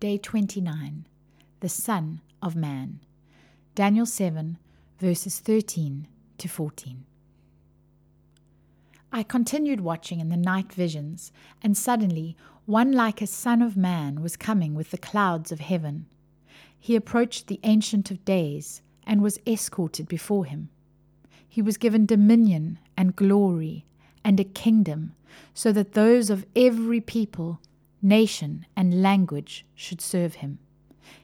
Day 29 The Son of Man. Daniel 7, verses 13 to 14. I continued watching in the night visions, and suddenly one like a Son of Man was coming with the clouds of heaven. He approached the Ancient of Days and was escorted before him. He was given dominion and glory and a kingdom, so that those of every people, nation, and language should serve him.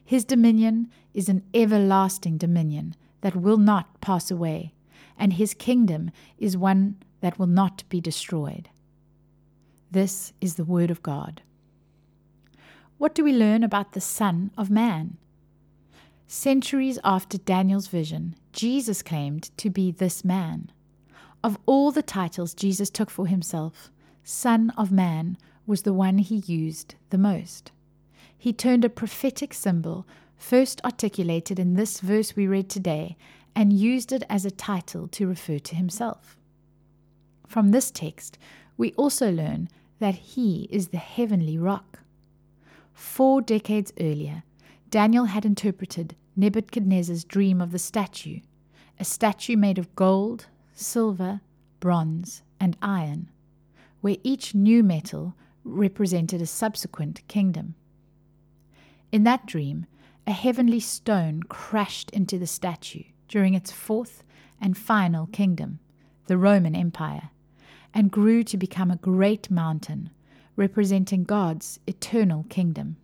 His dominion is an everlasting dominion that will not pass away, and his kingdom is one that will not be destroyed. This is the word of God. What do we learn about the Son of Man? Centuries after Daniel's vision, Jesus claimed to be this man. Of all the titles Jesus took for himself, Son of Man was the one he used the most. He turned a prophetic symbol, first articulated in this verse we read today, and used it as a title to refer to himself. From this text, we also learn that he is the heavenly rock. Four decades earlier, Daniel had interpreted Nebuchadnezzar's dream of the statue, a statue made of gold, silver, bronze, and iron, where each new metal represented a subsequent kingdom. In that dream, a heavenly stone crashed into the statue during its fourth and final kingdom, the Roman Empire, and grew to become a great mountain representing God's eternal kingdom.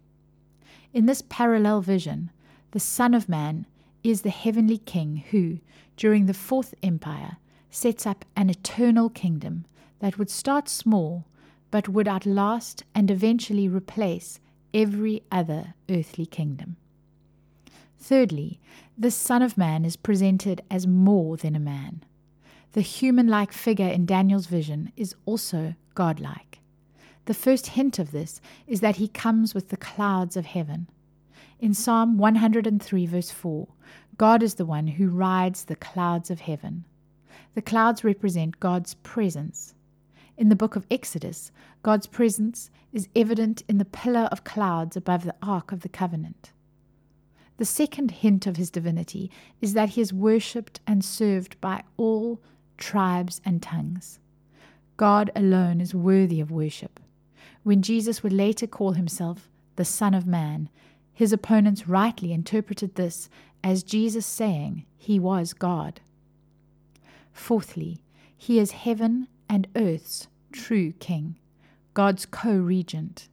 In this parallel vision, the Son of Man is the heavenly King who, during the Fourth Empire, sets up an eternal kingdom that would start small but would outlast and eventually replace every other earthly kingdom. Thirdly, the Son of Man is presented as more than a man. The human like figure in Daniel's vision is also godlike. The first hint of this is that he comes with the clouds of heaven. In Psalm 103, verse 4, God is the one who rides the clouds of heaven. The clouds represent God's presence. In the book of Exodus, God's presence is evident in the pillar of clouds above the Ark of the Covenant. The second hint of his divinity is that he is worshipped and served by all tribes and tongues. God alone is worthy of worship. When Jesus would later call himself the Son of Man, his opponents rightly interpreted this as Jesus saying he was God. Fourthly, he is heaven and earth's true king, God's co regent.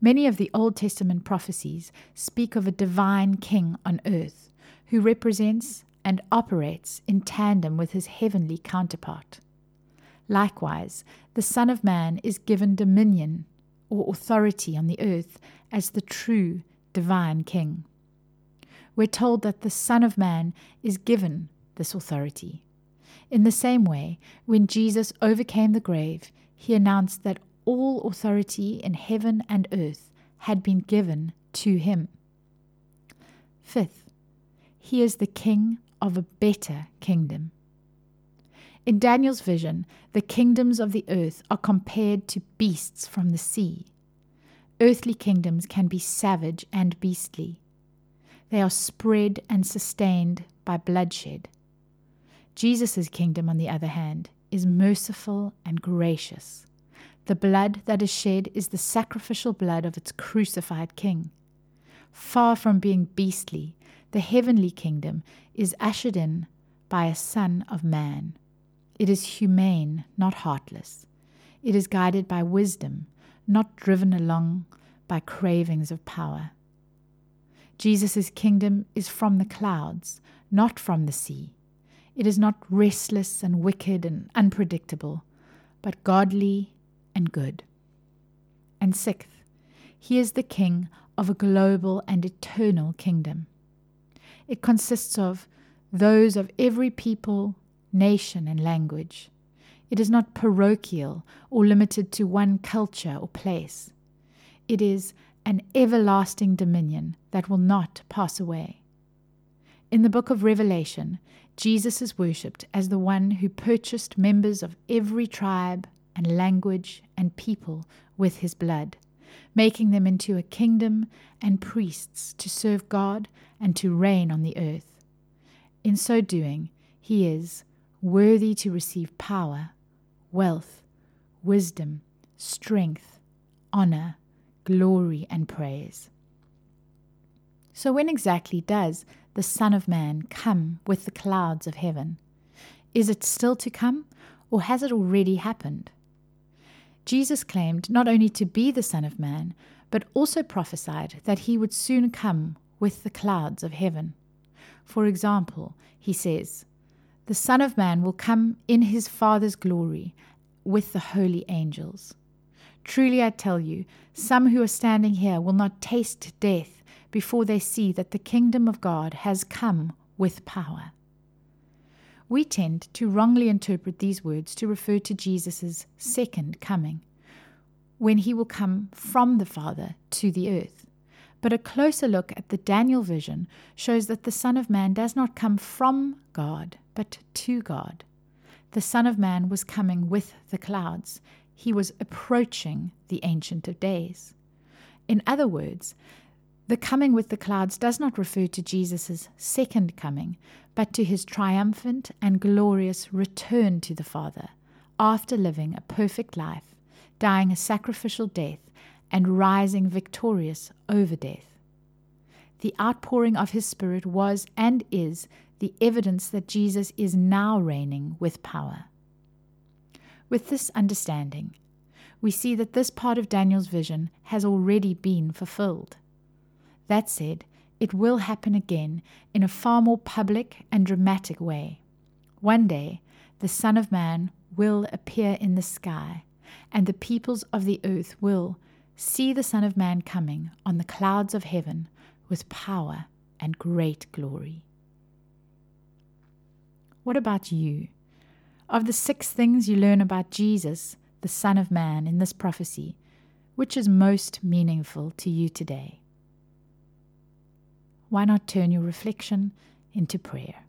Many of the Old Testament prophecies speak of a divine king on earth who represents and operates in tandem with his heavenly counterpart. Likewise, the Son of Man is given dominion or authority on the earth as the true divine king. We're told that the Son of Man is given this authority. In the same way, when Jesus overcame the grave, he announced that all authority in heaven and earth had been given to him. Fifth, he is the king of a better kingdom. In Daniel's vision, the kingdoms of the earth are compared to beasts from the sea. Earthly kingdoms can be savage and beastly. They are spread and sustained by bloodshed. Jesus' kingdom, on the other hand, is merciful and gracious. The blood that is shed is the sacrificial blood of its crucified King. Far from being beastly, the heavenly kingdom is ushered in by a Son of Man. It is humane, not heartless. It is guided by wisdom, not driven along by cravings of power. Jesus' kingdom is from the clouds, not from the sea. It is not restless and wicked and unpredictable, but godly and good. And sixth, he is the king of a global and eternal kingdom. It consists of those of every people, nation, and language. It is not parochial or limited to one culture or place. It is an everlasting dominion that will not pass away. In the book of Revelation, Jesus is worshipped as the one who purchased members of every tribe and language and people with his blood, making them into a kingdom and priests to serve God and to reign on the earth. In so doing, he is worthy to receive power, wealth, wisdom, strength, honor, glory, and praise. So, when exactly does the Son of Man come with the clouds of heaven? Is it still to come, or has it already happened? Jesus claimed not only to be the Son of Man, but also prophesied that he would soon come with the clouds of heaven. For example, he says, The Son of Man will come in his Father's glory with the holy angels. Truly I tell you, some who are standing here will not taste death before they see that the kingdom of God has come with power. We tend to wrongly interpret these words to refer to Jesus' second coming, when he will come from the Father to the earth. But a closer look at the Daniel vision shows that the Son of Man does not come from God, but to God. The Son of Man was coming with the clouds. He was approaching the Ancient of Days. In other words, the coming with the clouds does not refer to Jesus' second coming, but to his triumphant and glorious return to the Father after living a perfect life, dying a sacrificial death, and rising victorious over death. The outpouring of his Spirit was and is the evidence that Jesus is now reigning with power. With this understanding, we see that this part of Daniel's vision has already been fulfilled. That said, it will happen again in a far more public and dramatic way. One day, the Son of Man will appear in the sky, and the peoples of the earth will see the Son of Man coming on the clouds of heaven with power and great glory. What about you? Of the six things you learn about Jesus, the Son of Man, in this prophecy, which is most meaningful to you today? Why not turn your reflection into prayer?